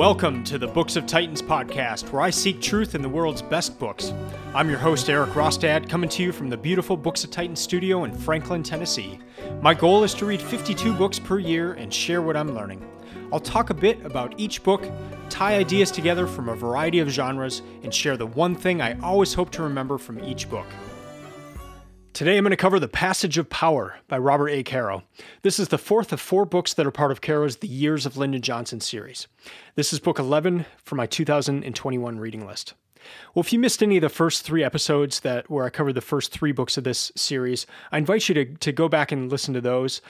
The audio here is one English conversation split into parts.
Welcome to the Books of Titans podcast, where I seek truth in the world's best books. I'm your host, Eric Rostad, coming to you from the beautiful Books of Titans studio in Franklin, Tennessee. My goal is to read 52 books per year and share what I'm learning. I'll talk a bit about each book, tie ideas together from a variety of genres, and share the one thing I always hope to remember from each book. Today I'm going to cover The Passage of Power by Robert A. Caro. This is the fourth of four books that are part of Caro's The Years of Lyndon Johnson series. This is book 11 for my 2021 reading list. Well, if you missed any of the first three episodes that where I covered the first three books of this series, I invite you to, to go back and listen to those.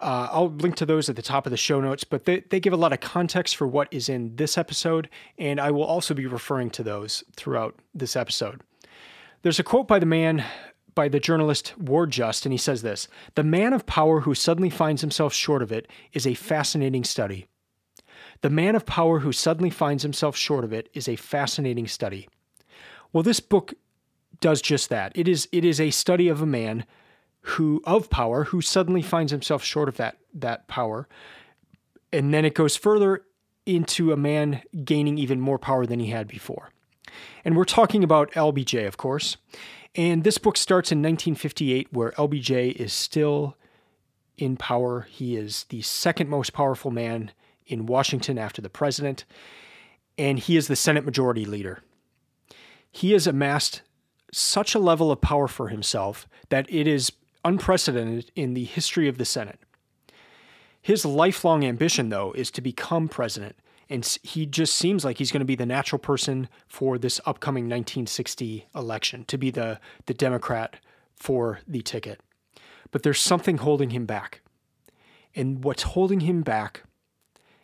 Uh, I'll link to those at the top of the show notes, but they, they give a lot of context for what is in this episode, and I will also be referring to those throughout this episode. There's a quote by the man by the journalist Ward Just, and he says this The man of power who suddenly finds himself short of it is a fascinating study. The man of power who suddenly finds himself short of it is a fascinating study. Well, this book does just that. It is it is a study of a man who of power who suddenly finds himself short of that that power. And then it goes further into a man gaining even more power than he had before. And we're talking about LBJ, of course. And this book starts in 1958, where LBJ is still in power. He is the second most powerful man in Washington after the president, and he is the Senate Majority Leader. He has amassed such a level of power for himself that it is unprecedented in the history of the Senate. His lifelong ambition, though, is to become president and he just seems like he's going to be the natural person for this upcoming 1960 election to be the the Democrat for the ticket. But there's something holding him back. And what's holding him back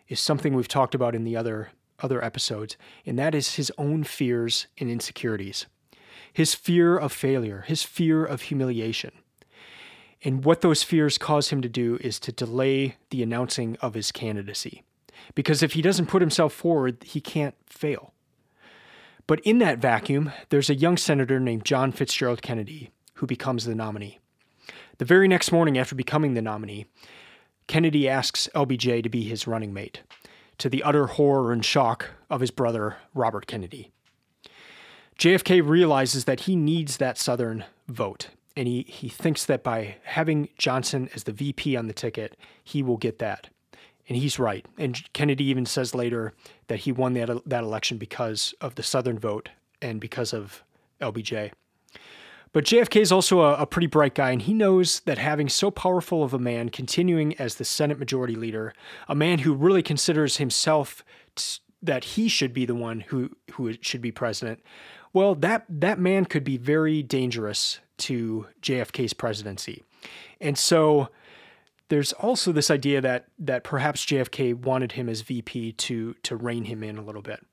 is something we've talked about in the other other episodes, and that is his own fears and insecurities. His fear of failure, his fear of humiliation. And what those fears cause him to do is to delay the announcing of his candidacy because if he doesn't put himself forward, he can't fail. But in that vacuum, there's a young senator named John Fitzgerald Kennedy who becomes the nominee. The very next morning after becoming the nominee, Kennedy asks LBJ to be his running mate, to the utter horror and shock of his brother, Robert Kennedy. JFK realizes that he needs that Southern vote, and he, he thinks that by having Johnson as the VP on the ticket, he will get that. And he's right. And Kennedy even says later that he won that, uh, that election because of the Southern vote and because of LBJ. But JFK is also a, a, pretty bright guy, and he knows that having so powerful of a man continuing as the Senate Majority Leader, a man who really considers himself t- that he should be the one who who should be president, well, that that man could be very dangerous to JFK's presidency, and so there's also this idea that that perhaps JFK wanted him as VP to to rein him in a little bit.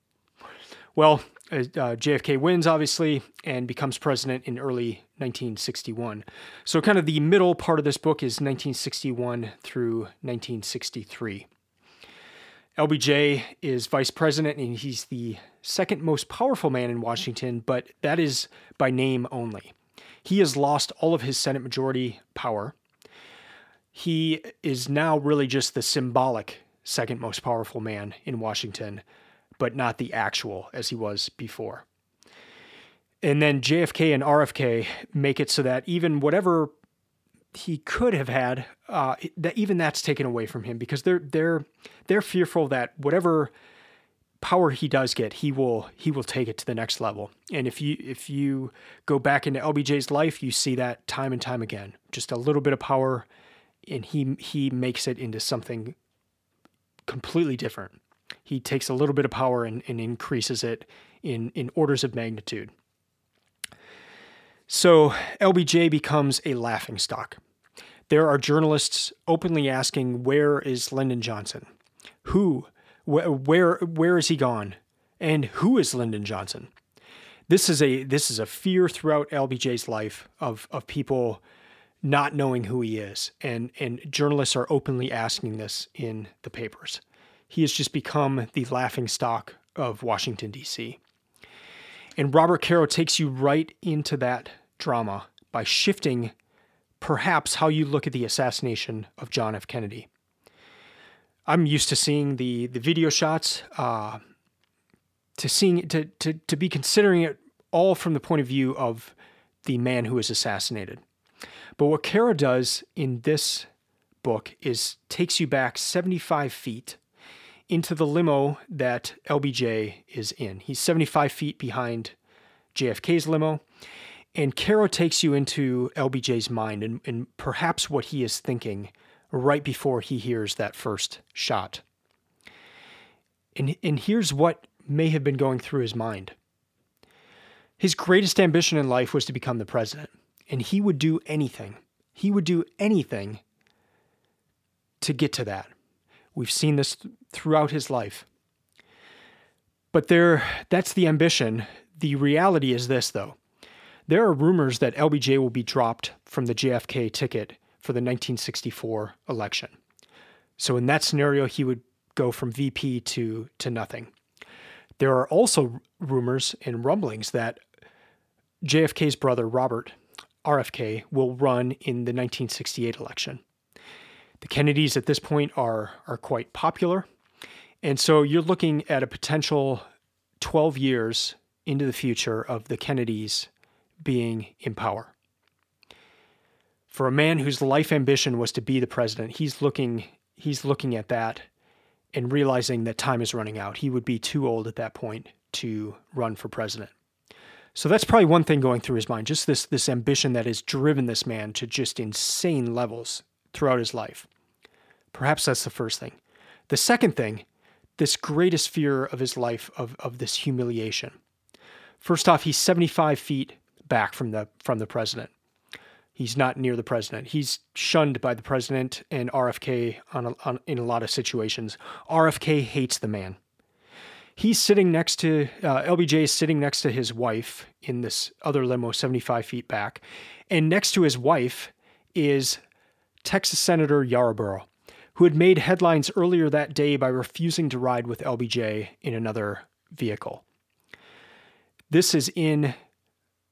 Well, uh, uh JFK wins obviously and becomes president in early 1961. So kind of the middle part of this book is 1961 through 1963. LBJ is vice president and he's the second most powerful man in Washington, but that is by name only. He has lost all of his Senate majority power he is now really just the symbolic second most powerful man in Washington, but not the actual as he was before. And then JFK and RFK make it so that even whatever he could have had, uh, that even that's taken away from him because they're they're they're fearful that whatever power he does get, he will he will take it to the next level. And if you if you go back into LBJ's life, you see that time and time again. Just a little bit of power and he he makes it into something completely different. He takes a little bit of power and, and increases it in, in orders of magnitude. So LBJ becomes a laughing stock. There are journalists openly asking, "Where is Lyndon Johnson? Who? Wh- where? Where is he gone? And who is Lyndon Johnson?" This is a this is a fear throughout LBJ's life of of people not knowing who he is. And, and journalists are openly asking this in the papers. He has just become the laughing stock of Washington, D.C. And Robert Caro takes you right into that drama by shifting perhaps how you look at the assassination of John F. Kennedy. I'm used to seeing the the video shots, uh, to seeing to to to be considering it all from the point of view of the man who was assassinated. But what Caro does in this book is takes you back 75 feet into the limo that LBJ is in. He's 75 feet behind JFK's limo. And Caro takes you into LBJ's mind and, and perhaps what he is thinking right before he hears that first shot. And, and here's what may have been going through his mind. His greatest ambition in life was to become the president, and he would do anything. He would do anything to get to that. We've seen this th- throughout his life. But there that's the ambition. The reality is this though. There are rumors that LBJ will be dropped from the JFK ticket for the 1964 election. So in that scenario he would go from VP to to nothing. There are also rumors and rumblings that JFK's brother Robert RFK will run in the 1968 election. The Kennedys at this point are are quite popular. And so you're looking at a potential 12 years into the future of the Kennedys being in power. For a man whose life ambition was to be the president, he's looking he's looking at that and realizing that time is running out. He would be too old at that point to run for president. So that's probably one thing going through his mind, just this this ambition that has driven this man to just insane levels throughout his life. Perhaps that's the first thing. The second thing, this greatest fear of his life of, of this humiliation. First off, he's 75 feet back from the from the president. He's not near the president. He's shunned by the president and RFK on, a, on in a lot of situations. RFK hates the man. He's sitting next to uh, LBJ is sitting next to his wife in this other limo, 75 feet back, and next to his wife is Texas Senator Yarborough, who had made headlines earlier that day by refusing to ride with LBJ in another vehicle. This is in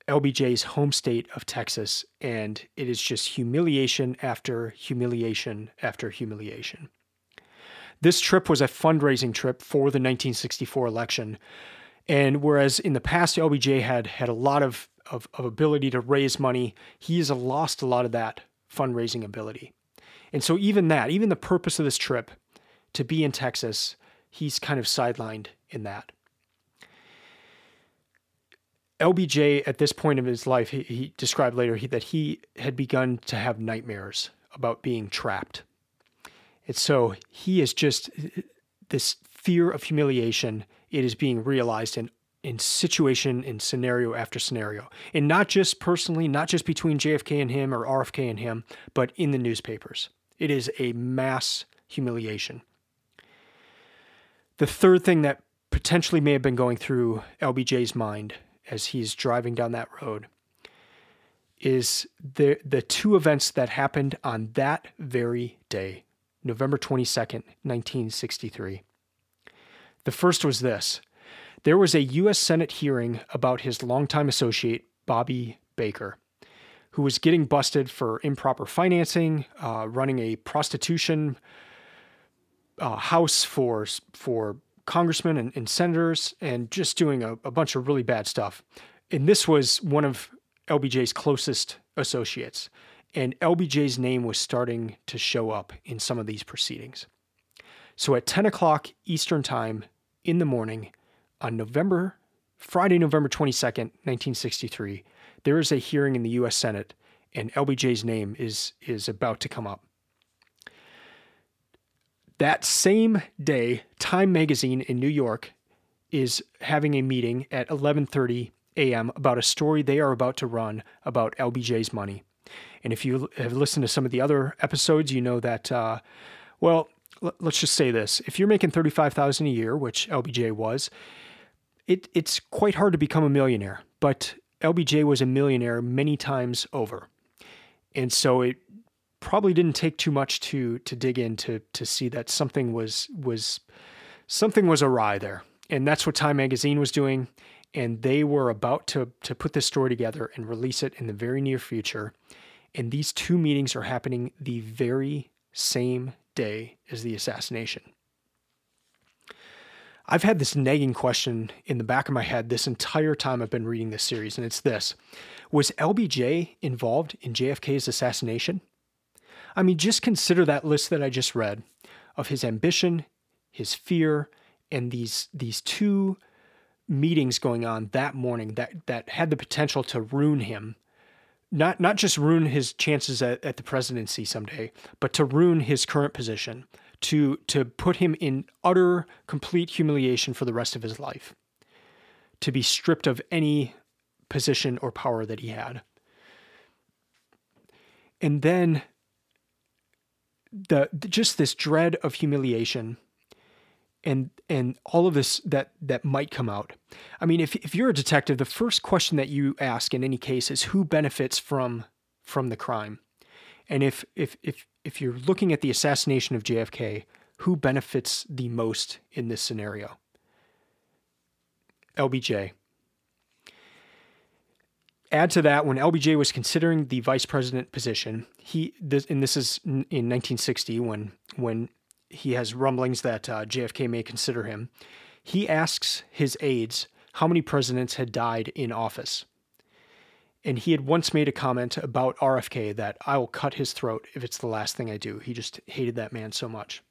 LBJ's home state of Texas, and it is just humiliation after humiliation after humiliation. This trip was a fundraising trip for the 1964 election. And whereas in the past, LBJ had had a lot of, of, of ability to raise money, he has lost a lot of that fundraising ability. And so, even that, even the purpose of this trip to be in Texas, he's kind of sidelined in that. LBJ, at this point of his life, he, he described later he, that he had begun to have nightmares about being trapped. And so he is just uh, this fear of humiliation. It is being realized in in situation in scenario after scenario, and not just personally, not just between JFK and him or RFK and him, but in the newspapers. It is a mass humiliation. The third thing that potentially may have been going through LBJ's mind as he's driving down that road is the the two events that happened on that very day, November 22nd, 1963. The first was this. There was a US Senate hearing about his longtime associate Bobby Baker who was getting busted for improper financing, uh, running a prostitution uh, house for for congressmen and, and, senators, and just doing a, a bunch of really bad stuff. And this was one of LBJ's closest associates, and LBJ's name was starting to show up in some of these proceedings. So at 10 o'clock Eastern Time in the morning on November, Friday, November 22nd, 1963, there is a hearing in the U.S. Senate, and LBJ's name is is about to come up. That same day, Time Magazine in New York is having a meeting at 11:30 a.m. about a story they are about to run about LBJ's money. And if you have listened to some of the other episodes, you know that. Uh, well, let's just say this: if you're making thirty-five thousand a year, which LBJ was, it, it's quite hard to become a millionaire. But LBJ was a millionaire many times over. And so it probably didn't take too much to to dig in to to see that something was was something was awry there. And that's what Time magazine was doing and they were about to to put this story together and release it in the very near future. And these two meetings are happening the very same day as the assassination. I've had this nagging question in the back of my head this entire time I've been reading this series, and it's this Was LBJ involved in JFK's assassination? I mean, just consider that list that I just read of his ambition, his fear, and these these two meetings going on that morning that that had the potential to ruin him not not just ruin his chances at, at the presidency someday, but to ruin his current position, to to put him in utter complete humiliation for the rest of his life, to be stripped of any position or power that he had. And then the just this dread of humiliation and and all of this that that might come out. I mean, if if you're a detective, the first question that you ask in any case is who benefits from from the crime. And if if if if you're looking at the assassination of JFK, who benefits the most in this scenario? LBJ. Add to that, when LBJ was considering the vice president position, he this, and this is in 1960 when when he has rumblings that uh, JFK may consider him. He asks his aides how many presidents had died in office. And he had once made a comment about RFK that I will cut his throat if it's the last thing I do. He just hated that man so much.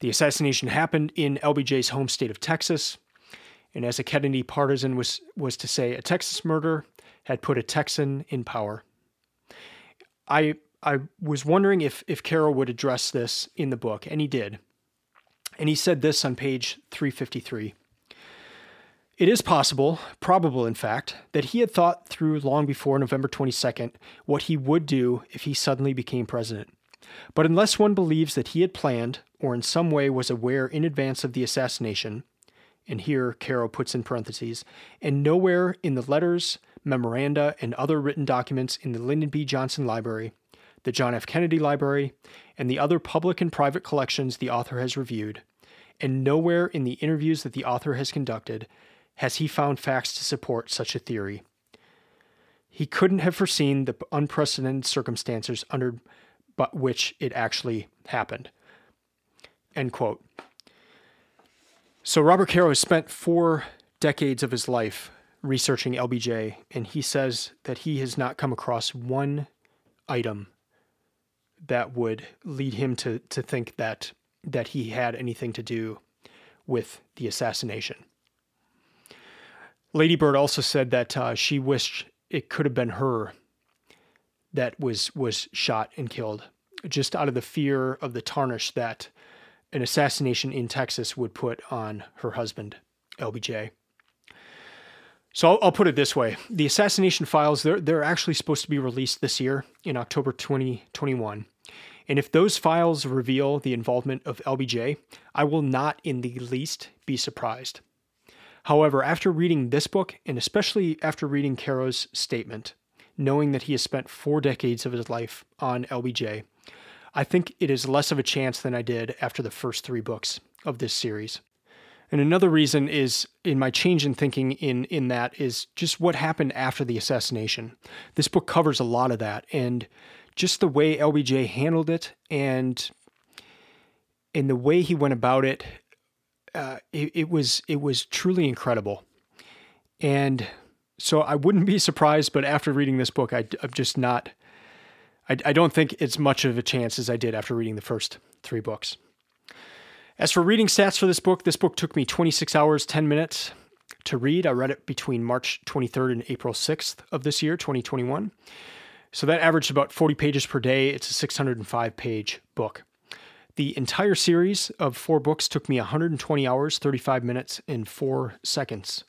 The assassination happened in LBJ's home state of Texas. And as a Kennedy partisan was, was to say, a Texas murder had put a Texan in power. I I was wondering if if Caro would address this in the book, and he did. And he said this on page 353. It is possible, probable in fact, that he had thought through long before November 22nd what he would do if he suddenly became president. But unless one believes that he had planned, or in some way was aware in advance of the assassination, and here Caro puts in parentheses, and nowhere in the letters, memoranda, and other written documents in the Lyndon B. Johnson Library the John F. Kennedy Library, and the other public and private collections the author has reviewed, and nowhere in the interviews that the author has conducted has he found facts to support such a theory. He couldn't have foreseen the unprecedented circumstances under but which it actually happened. End quote. So Robert Caro has spent four decades of his life researching LBJ, and he says that he has not come across one item that would lead him to to think that that he had anything to do with the assassination. Lady Bird also said that uh, she wished it could have been her that was was shot and killed, just out of the fear of the tarnish that an assassination in Texas would put on her husband, LBJ. So I'll, I'll, put it this way: the assassination files they're they're actually supposed to be released this year in October 2021. And if those files reveal the involvement of LBJ, I will not in the least be surprised. However, after reading this book, and especially after reading Caro's statement, knowing that he has spent four decades of his life on LBJ, I think it is less of a chance than I did after the first three books of this series. And another reason is in my change in thinking in in that is just what happened after the assassination. This book covers a lot of that and just the way LBJ handled it and and the way he went about it, uh, it, it was it was truly incredible. And so I wouldn't be surprised, but after reading this book, I, am just not. I, I don't think it's much of a chance as I did after reading the first three books. As for reading stats for this book, this book took me 26 hours, 10 minutes to read. I read it between March 23rd and April 6th of this year, 2021. So that averaged about 40 pages per day. It's a 605 page book. The entire series of four books took me 120 hours, 35 minutes, and four seconds.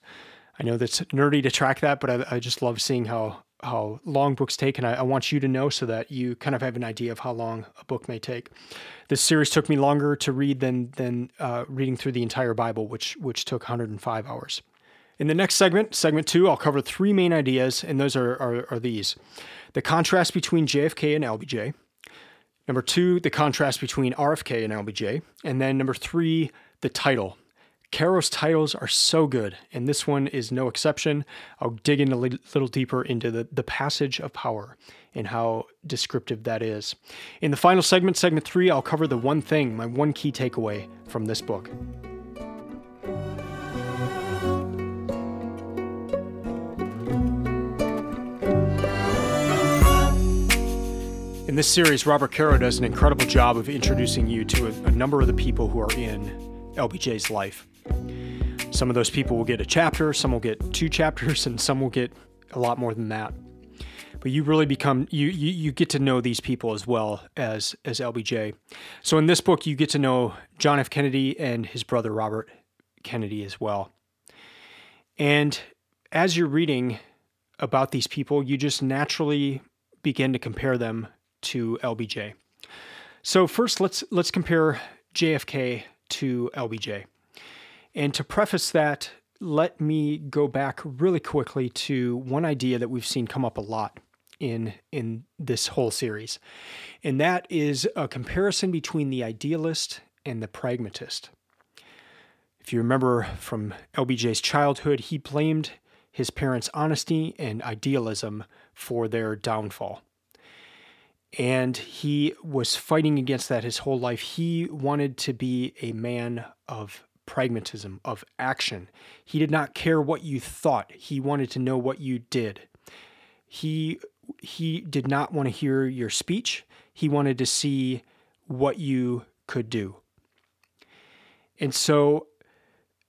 I know that's nerdy to track that, but I, I just love seeing how how long books take, and I, I, want you to know so that you kind of have an idea of how long a book may take. This series took me longer to read than than uh, reading through the entire Bible, which which took 105 hours. In the next segment, segment two, I'll cover three main ideas, and those are, are, are these: the contrast between JFK and LBJ. Number two, the contrast between RFK and LBJ, and then number three, the title, Caro's titles are so good, and this one is no exception. I'll dig in a little deeper into the, the passage of power and how descriptive that is. In the final segment, segment three, I'll cover the one thing, my one key takeaway from this book. In this series, Robert Caro does an incredible job of introducing you to a, a number of the people who are in LBJ's life. Some of those people will get a chapter, some will get two chapters, and some will get a lot more than that. But you really become you, you you get to know these people as well as as LBJ. So in this book, you get to know John F. Kennedy and his brother Robert Kennedy as well. And as you're reading about these people, you just naturally begin to compare them to LBJ. So first, let's let's compare JFK to LBJ. And to preface that, let me go back really quickly to one idea that we've seen come up a lot in in this whole series. And that is a comparison between the idealist and the pragmatist. If you remember from LBJ's childhood, he blamed his parents' honesty and idealism for their downfall. And he was fighting against that his whole life. He wanted to be a man of pragmatism, of action. He did not care what you thought, he wanted to know what you did. He he did not want to hear your speech. He wanted to see what you could do. And so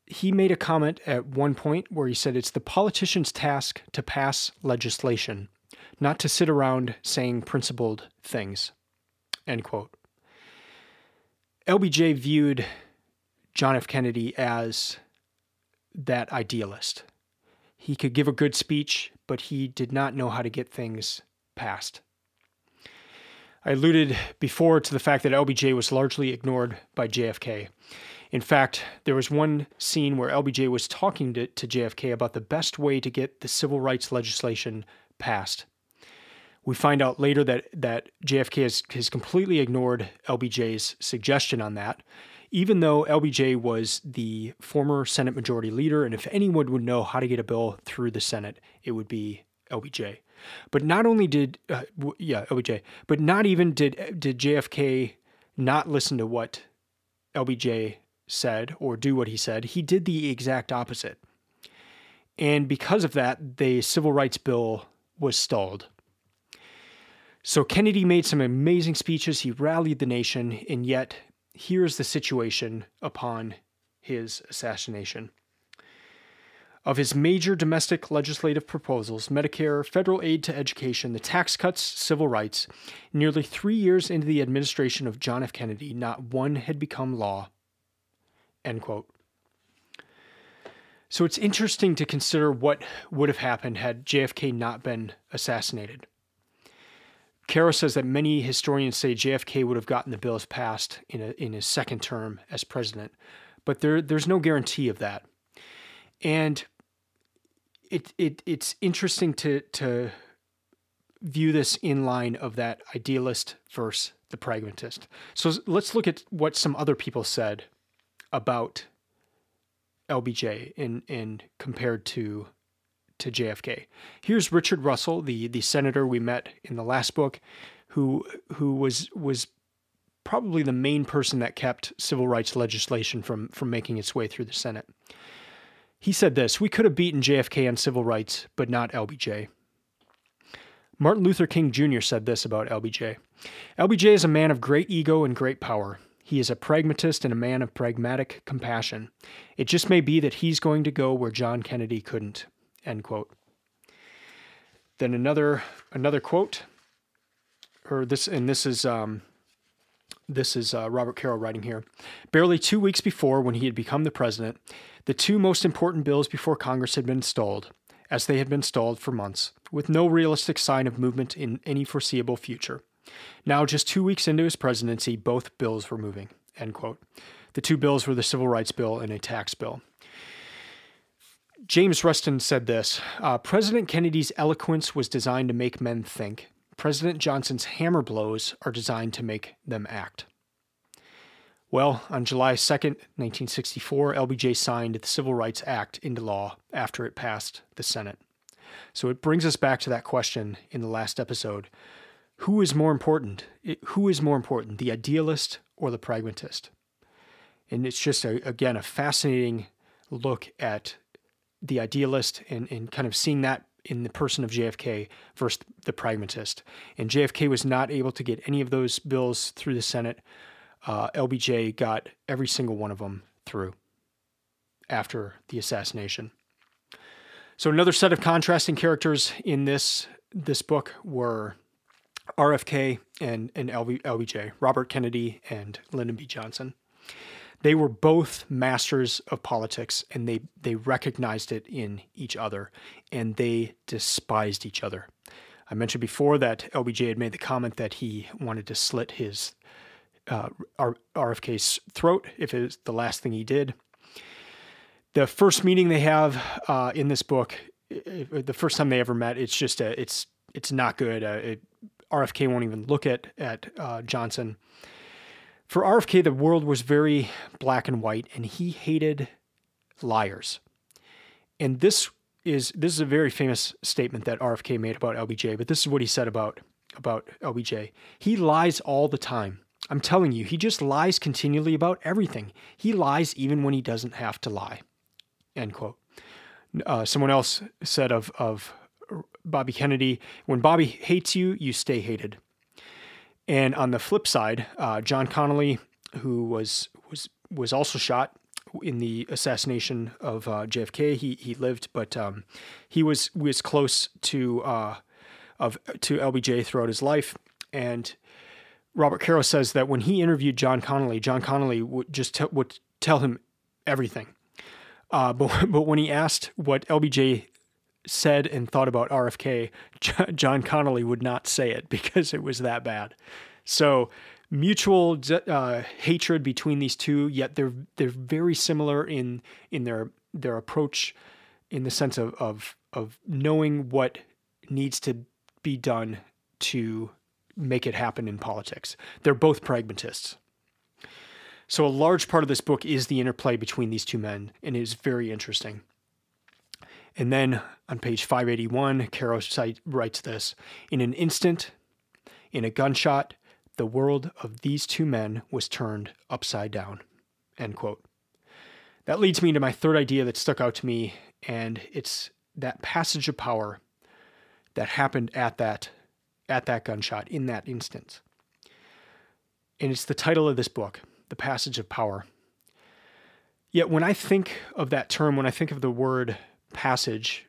he made a comment at one point where he said it's the politician's task to pass legislation not to sit around saying principled things. End quote. LBJ viewed John F. Kennedy as that idealist. He could give a good speech, but he did not know how to get things passed. I alluded before to the fact that LBJ was largely ignored by JFK. In fact, there was one scene where LBJ was talking to, to JFK about the best way to get the civil rights legislation passed. We find out later that that JFK has, has completely ignored LBJ's suggestion on that, even though LBJ was the former Senate Majority Leader, and if anyone would know how to get a bill through the Senate, it would be LBJ. But not only did, uh, yeah, LBJ, but not even did did JFK not listen to what LBJ said or do what he said. He did the exact opposite, and because of that, the Civil Rights Bill was stalled. So Kennedy made some amazing speeches. He rallied the nation, and yet here's the situation upon his assassination. Of his major domestic legislative proposals Medicare, federal aid to education, the tax cuts, civil rights nearly three years into the administration of John F. Kennedy, not one had become law. End quote. So it's interesting to consider what would have happened had JFK not been assassinated. Caro says that many historians say JFK would have gotten the bills passed in, a, in his second term as president, but there, there's no guarantee of that. And it, it, it's interesting to, to view this in line of that idealist versus the pragmatist. So let's look at what some other people said about LBJ in, in compared to to JFK. Here's Richard Russell, the the senator we met in the last book, who who was was probably the main person that kept civil rights legislation from from making its way through the Senate. He said this, we could have beaten JFK on civil rights, but not LBJ. Martin Luther King Jr. said this about LBJ. LBJ is a man of great ego and great power. He is a pragmatist and a man of pragmatic compassion. It just may be that he's going to go where John Kennedy couldn't. End quote. Then another another quote, or this, and this is um, this is uh, Robert Caro writing here. Barely two weeks before, when he had become the president, the two most important bills before Congress had been stalled, as they had been stalled for months, with no realistic sign of movement in any foreseeable future. Now, just two weeks into his presidency, both bills were moving. End quote. The two bills were the Civil Rights Bill and a tax bill. James Reston said this uh, President Kennedy's eloquence was designed to make men think. President Johnson's hammer blows are designed to make them act. Well, on July 2nd, 1964, LBJ signed the Civil Rights Act into law after it passed the Senate. So it brings us back to that question in the last episode who is more important? Who is more important, the idealist or the pragmatist? And it's just, a, again, a fascinating look at the idealist and, and kind of seeing that in the person of JFK versus the pragmatist. And JFK was not able to get any of those bills through the Senate. Uh, LBJ got every single one of them through after the assassination. So another set of contrasting characters in this this book were RFK and and LB, LBJ, Robert Kennedy and Lyndon B. Johnson. They were both masters of politics and they they recognized it in each other and they despised each other. I mentioned before that LBJ had made the comment that he wanted to slit his uh, RFK's throat if it was the last thing he did the first meeting they have uh, in this book, the first time they ever met, it's just a, it's it's not good. Uh, it, RFK won't even look at at uh, Johnson. For RFK, the world was very black and white, and he hated liars. And this is this is a very famous statement that RFK made about LBJ. But this is what he said about about LBJ. He lies all the time. I'm telling you, he just lies continually about everything. He lies even when he doesn't have to lie. End quote. Uh, someone else said of, of Bobby Kennedy, when Bobby hates you, you stay hated. And on the flip side, uh, John Connally, who was was was also shot in the assassination of uh, JFK, he he lived, but um, he was was close to uh, of to LBJ throughout his life. And Robert Caro says that when he interviewed John Connally, John Connally would just t- would tell him everything uh, but but when he asked what LBJ said and thought about RFK, John Connally would not say it because it was that bad. So mutual uh, hatred between these two, yet they're they're very similar in in their their approach, in the sense of of of knowing what needs to be done to make it happen in politics. They're both pragmatists. So a large part of this book is the interplay between these two men, and it is very interesting. And then on page 581, Caro writes this In an instant, in a gunshot, the world of these two men was turned upside down. End quote. That leads me to my third idea that stuck out to me, and it's that passage of power that happened at that at that gunshot in that instance. And it's the title of this book the passage of power. Yet when I think of that term, when I think of the word passage,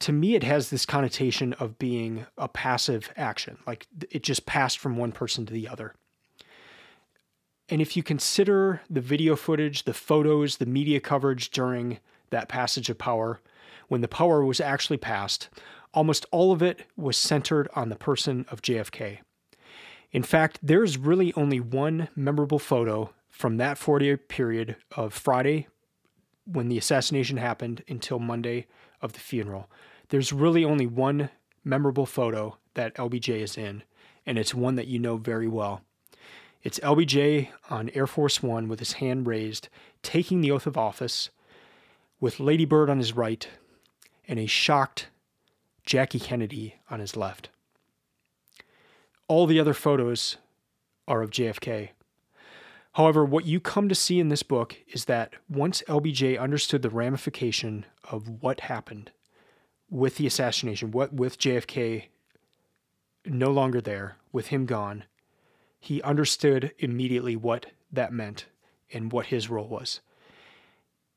to me it has this connotation of being a passive action, like it just passed from one person to the other. And if you consider the video footage, the photos, the media coverage during that passage of power, when the power was actually passed, almost all of it was centered on the person of JFK. In fact, there's really only one memorable photo from that 40 year period of Friday when the assassination happened until Monday of the funeral. There's really only one memorable photo that LBJ is in, and it's one that you know very well. It's LBJ on Air Force One with his hand raised, taking the oath of office, with Lady Bird on his right, and a shocked Jackie Kennedy on his left. All the other photos are of JFK. However, what you come to see in this book is that once LBJ understood the ramification of what happened with the assassination, what with JFK no longer there, with him gone, he understood immediately what that meant and what his role was.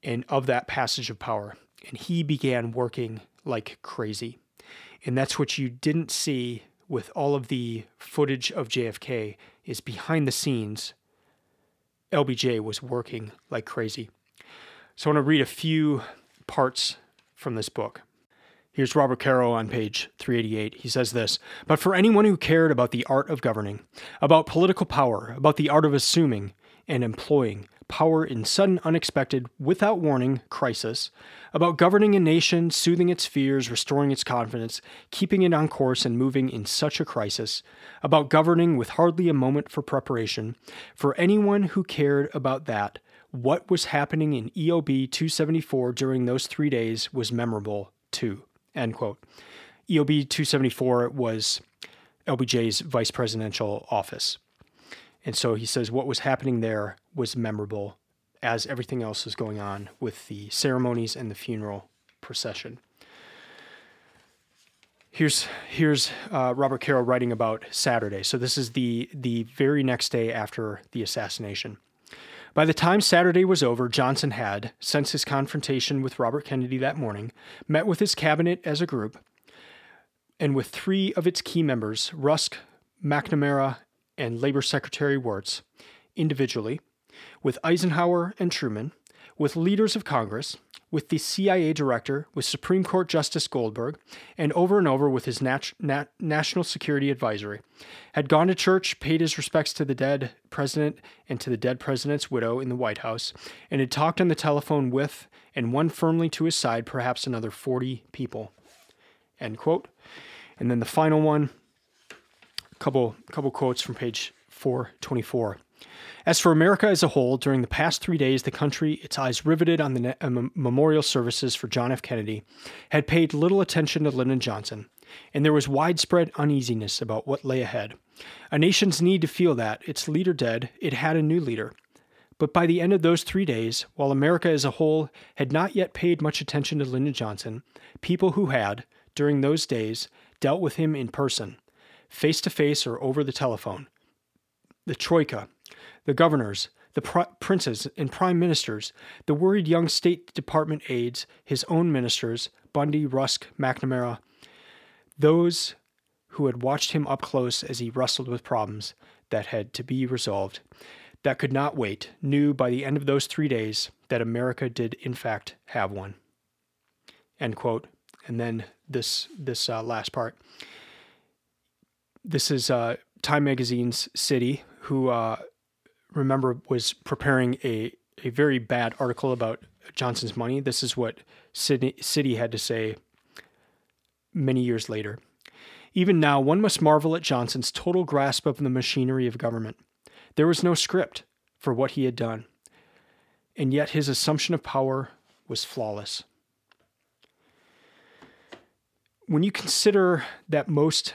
And of that passage of power. And he began working like crazy. And that's what you didn't see with all of the footage of JFK is behind the scenes, LBJ was working like crazy. So I want to read a few parts from this book. Here's Robert Caro on page 388. He says this But for anyone who cared about the art of governing, about political power, about the art of assuming and employing, power in sudden, unexpected, without warning crisis, about governing a nation, soothing its fears, restoring its confidence, keeping it on course, and moving in such a crisis, about governing with hardly a moment for preparation. For anyone who cared about that, what was happening in EOB 274 during those three days was memorable too. End quote. EOB 274 was LBJ's vice presidential office. And so he says what was happening there was memorable as everything else was going on with the ceremonies and the funeral procession. Here's here's uh, Robert Caro writing about Saturday. So this is the the very next day after the assassination. By the time Saturday was over, Johnson had, since his confrontation with Robert Kennedy that morning, met with his cabinet as a group, and with three of its key members, Rusk, McNamara, and Labor Secretary Wirtz, individually, with Eisenhower and Truman, with leaders of Congress, with the CIA director, with Supreme Court Justice Goldberg, and over and over with his nat- nat- National Security Advisory. Had gone to church, paid his respects to the dead president and to the dead president's widow in the White House, and had talked on the telephone with, and won firmly to his side, perhaps another 40 people. End quote. And then the final one, couple, couple quotes from page 424. As for America as a whole, during the past three days, the country, its eyes riveted on the uh, memorial services for John F. Kennedy, had paid little attention to Lyndon Johnson, and there was widespread uneasiness about what lay ahead. A nation's need to feel that, its leader dead, it had a new leader. But by the end of those three days, while America as a whole had not yet paid much attention to Lyndon Johnson, people who had, during those days, dealt with him in person, face to face or over the telephone. The Troika, the governors, the pr- princes and prime ministers, the worried young State Department aides, his own ministers, Bundy, Rusk, McNamara, those who had watched him up close as he wrestled with problems that had to be resolved, that could not wait, knew by the end of those three days that America did in fact have one. End quote. And then this this uh, last part. This is uh, Time Magazine's Sidey, who uh, remember was preparing a, a very bad article about Johnson's money. This is what Sydney, Sidey had to say many years later. Even now, one must marvel at Johnson's total grasp of the machinery of government. There was no script for what he had done, and yet his assumption of power was flawless. When you consider that most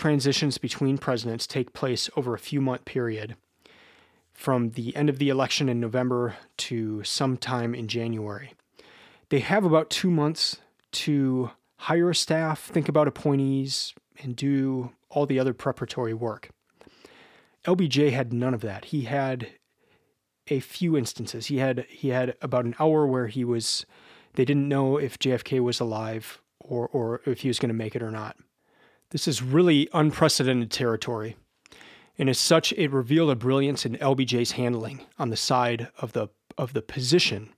transitions between presidents take place over a few month period, from the end of the election in November to sometime in January. They have about two months to hire a staff, think about appointees, and do all the other preparatory work. LBJ had none of that. He had a few instances. He had he had about an hour where he was they didn't know if JFK was alive or or if he was going to make it or not. This is really unprecedented territory and as such, it revealed a brilliance in LBJ's handling on the side of the of the position.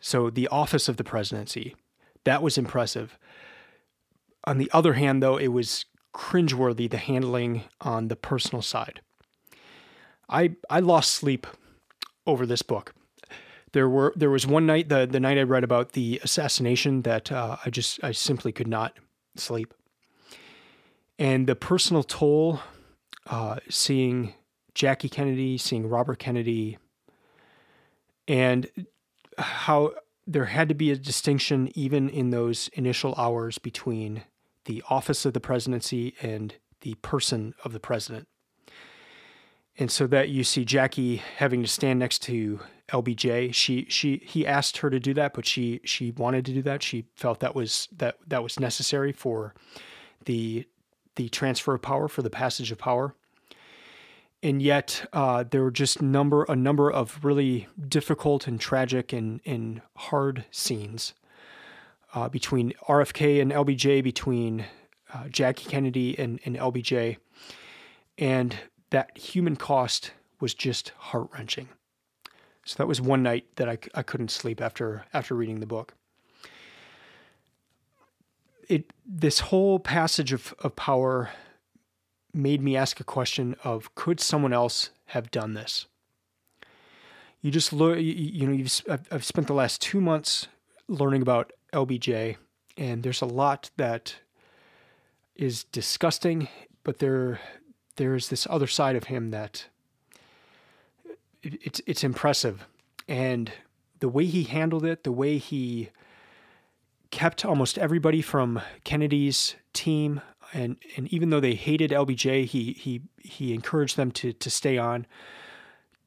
So the office of the presidency, that was impressive. On the other hand, though, it was cringeworthy the handling on the personal side. I I lost sleep over this book. There were there was one night the the night I read about the assassination that uh, I just I simply could not sleep. And the personal toll uh, seeing Jackie Kennedy, seeing Robert Kennedy, and how there had to be a distinction even in those initial hours between the office of the presidency and the person of the president. And so that you see Jackie having to stand next to LBJ. She she he asked her to do that, but she she wanted to do that. She felt that was that that was necessary for the the transfer of power, for the passage of power. And yet, uh, there were just number a number of really difficult and tragic and, and hard scenes uh, between RFK and LBJ, between uh, Jackie Kennedy and, and LBJ, and that human cost was just heart wrenching. So that was one night that I, I couldn't sleep after after reading the book it this whole passage of, of power made me ask a question of could someone else have done this? you just look, you, you know, you've, I've, spent the last two months learning about LBJ, and there's a lot that is disgusting, but there, there's this other side of him that it, it's, it's impressive. And the way he handled it, the way he kept almost everybody from Kennedy's team, and and even though they hated LBJ, he he he encouraged them to to stay on.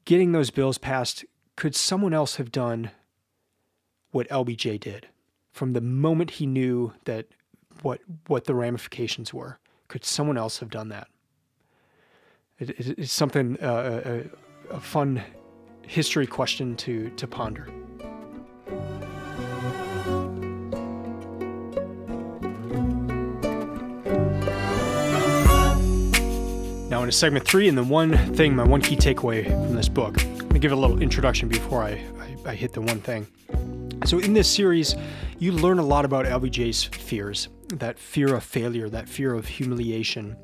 Getting those bills passed, could someone else have done what LBJ did from the moment he knew that what what the ramifications were? Could someone else have done that? It, it, it's something uh, a, a fun history question to to ponder. Now, into segment three, and the one thing, my one key takeaway from this book, let me give a little introduction before I, I, I hit the one thing. So, in this series, you learn a lot about LBJ's fears that fear of failure, that fear of humiliation.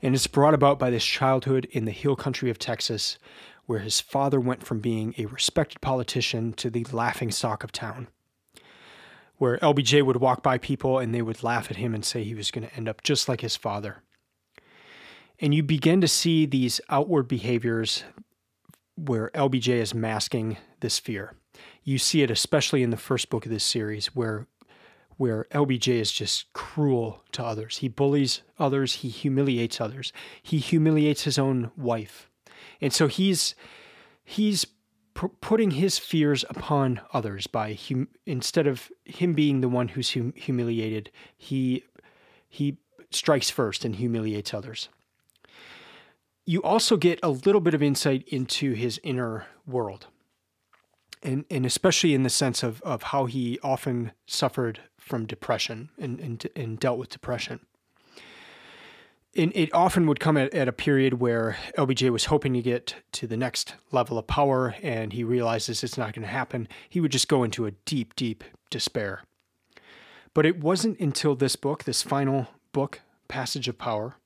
And it's brought about by this childhood in the hill country of Texas, where his father went from being a respected politician to the laughing stock of town. Where LBJ would walk by people and they would laugh at him and say he was going to end up just like his father. And you begin to see these outward behaviors where LBJ is masking this fear. You see it especially in the first book of this series where where LBJ is just cruel to others. He bullies others, he humiliates others. He humiliates his own wife. And so he's he's putting his fears upon others by hum- instead of him being the one who's hum- humiliated, he he strikes first and humiliates others you also get a little bit of insight into his inner world. And, and especially in the sense of, of how he often suffered from depression and, and, and dealt with depression. And it often would come at, at a period where LBJ was hoping to get to the next level of power and he realizes it's not going to happen. He would just go into a deep, deep despair. But it wasn't until this book, this final book, Passage of Power,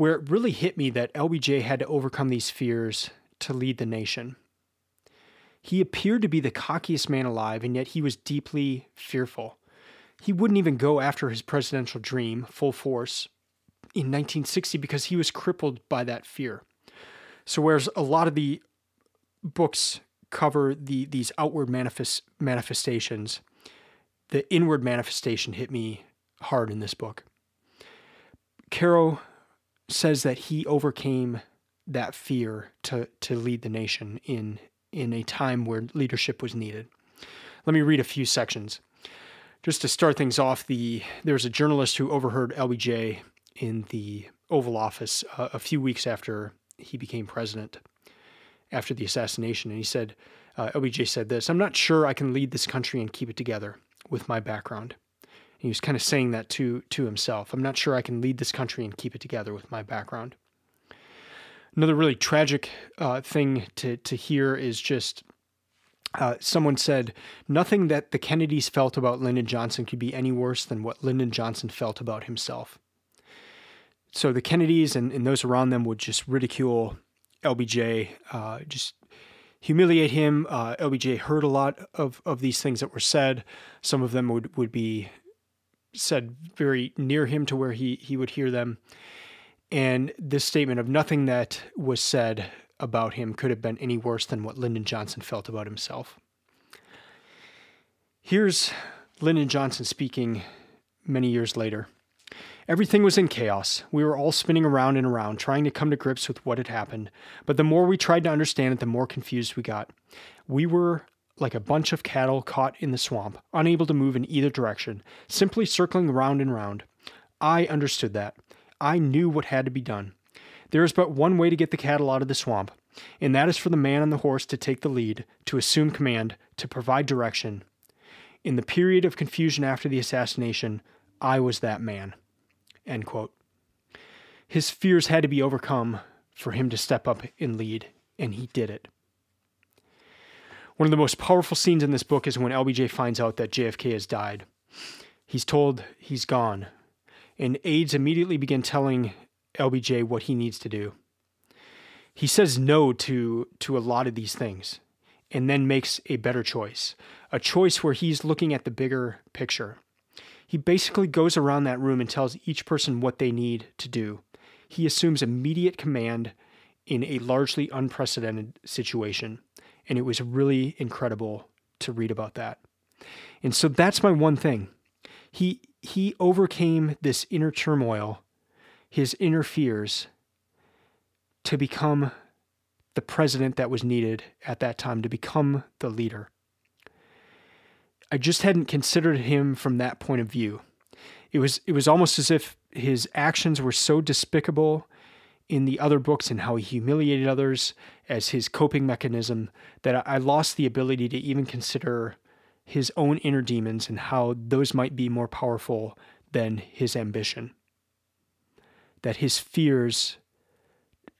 where it really hit me that LBJ had to overcome these fears to lead the nation. He appeared to be the cockiest man alive, and yet he was deeply fearful. He wouldn't even go after his presidential dream full force in 1960 because he was crippled by that fear. So, whereas a lot of the books cover the these outward manifest, manifestations, the inward manifestation hit me hard in this book. Caro says that he overcame that fear to to lead the nation in in a time where leadership was needed. Let me read a few sections. Just to start things off, the there was a journalist who overheard LBJ in the Oval Office uh, a few weeks after he became president, after the assassination, and he said, uh, LBJ said this: "I'm not sure I can lead this country and keep it together with my background he was kind of saying that to to himself. I'm not sure I can lead this country and keep it together with my background. Another really tragic uh, thing to to hear is just uh, someone said nothing that the Kennedys felt about Lyndon Johnson could be any worse than what Lyndon Johnson felt about himself. So the Kennedys and, and those around them would just ridicule LBJ, uh, just humiliate him. Uh, LBJ heard a lot of, of these things that were said. Some of them would, would be said very near him to where he he would hear them. And this statement of nothing that was said about him could have been any worse than what Lyndon Johnson felt about himself. Here's Lyndon Johnson speaking many years later. Everything was in chaos. We were all spinning around and around, trying to come to grips with what had happened. But the more we tried to understand it, the more confused we got. We were like a bunch of cattle caught in the swamp, unable to move in either direction, simply circling round and round. I understood that. I knew what had to be done. There is but one way to get the cattle out of the swamp, and that is for the man on the horse to take the lead, to assume command, to provide direction. In the period of confusion after the assassination, I was that man. His fears had to be overcome for him to step up and lead, and he did it. One of the most powerful scenes in this book is when LBJ finds out that JFK has died. He's told he's gone, and aides immediately begin telling LBJ what he needs to do. he says no to to a lot of these things and then makes a better choice, a choice where he's looking at the bigger picture. He basically goes around that room and tells each person what they need to do. He assumes immediate command in a largely unprecedented situation. And it was really incredible to read about that. And so that's my one thing. He he overcame this inner turmoil, his inner fears to become the president that was needed at that time to become the leader. I just hadn't considered him from that point of view. It was it was almost as if his actions were so despicable in the other books and how he humiliated others as his coping mechanism that I lost the ability to even consider his own inner demons and how those might be more powerful than his ambition. That his fears,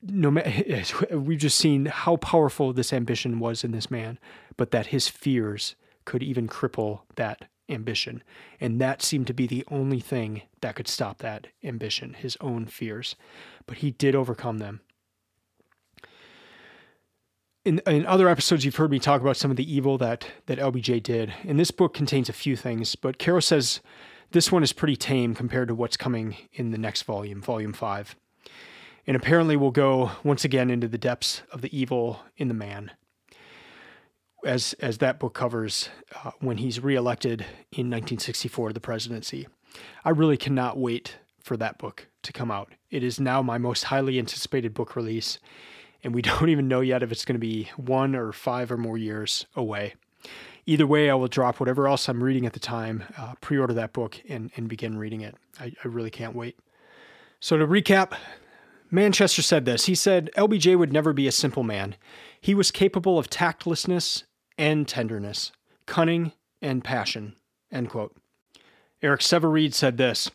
no we've just seen how powerful this ambition was in this man, but that his fears could even cripple that ambition. And that seemed to be the only thing that could stop that ambition, his own fears. But he did overcome them. In, in other episodes, you've heard me talk about some of the evil that, that LBJ did. And this book contains a few things, but Caro says this one is pretty tame compared to what's coming in the next volume, volume five. And apparently, we'll go once again into the depths of the evil in the man as as that book covers uh, when he's reelected in 1964 to the presidency. I really cannot wait for that book to come out. It is now my most highly anticipated book release, and we don't even know yet if it's going to be one or five or more years away. Either way, I will drop whatever else I'm reading at the time, uh, pre order that book, and, and begin reading it. I, I really can't wait. So, to recap, Manchester said this. He said, LBJ would never be a simple man. He was capable of tactlessness and tenderness, cunning and passion. Eric Sevareid said this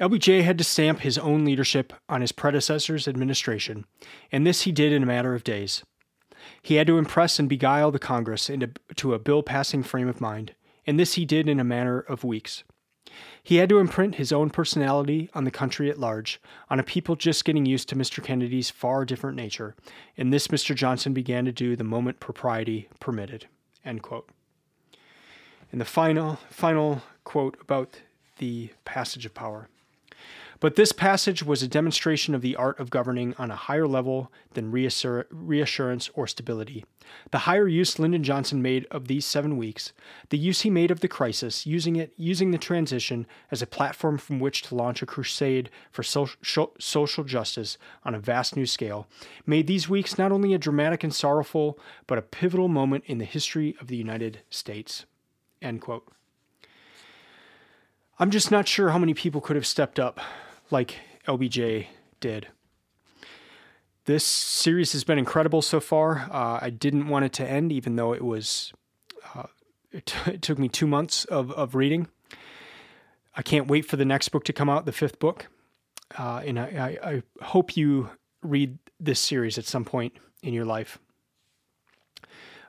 LBJ had to stamp his own leadership on his predecessor's administration, and this he did in a matter of days. He had to impress and beguile the Congress into a bill passing frame of mind, and this he did in a matter of weeks. He had to imprint his own personality on the country at large, on a people just getting used to Mr. Kennedy's far different nature, and this Mr. Johnson began to do the moment propriety permitted. End quote. And the final, final quote about the passage of power. But this passage was a demonstration of the art of governing on a higher level than reassur- reassurance or stability. The higher use Lyndon Johnson made of these seven weeks, the use he made of the crisis, using it, using the transition as a platform from which to launch a crusade for social, social justice on a vast new scale, made these weeks not only a dramatic and sorrowful, but a pivotal moment in the history of the United States. End quote. I'm just not sure how many people could have stepped up like LBJ did. This series has been incredible so far. Uh, I didn't want it to end, even though it was. Uh, it, t- it, took me two months of, of reading. I can't wait for the next book to come out, the fifth book. Uh, and I, I, I hope you read this series at some point in your life.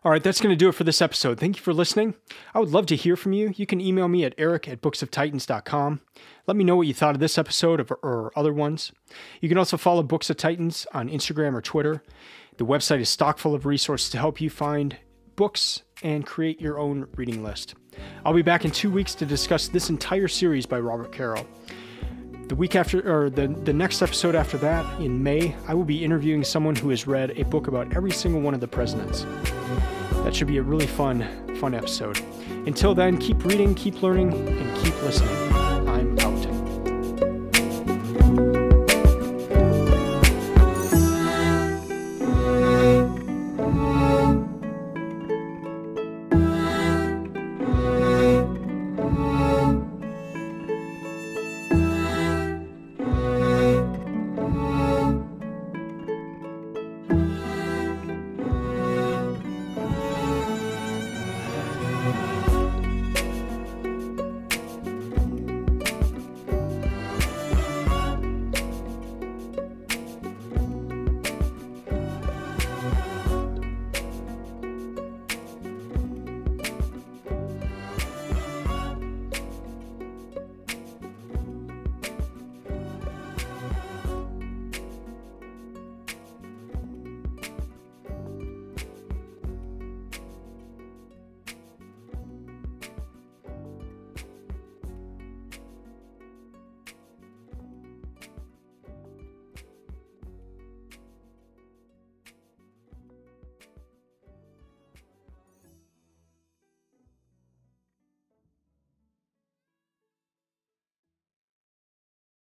All right, that's going to do it for this episode. Thank you for listening. I would love to hear from you. You can email me at eric at booksoftitans.com. Let me know what you thought of this episode or, or other ones. You can also follow Books of Titans on Instagram or Twitter. The website is stock full of resources to help you find books and create your own reading list. I'll be back in two weeks to discuss this entire series by Robert Caro. The week after, or the, the next episode after that, in May, I will be interviewing someone who has read a book about every single one of the presidents. That should be a really fun, fun episode. Until then, keep reading, keep learning, and keep listening.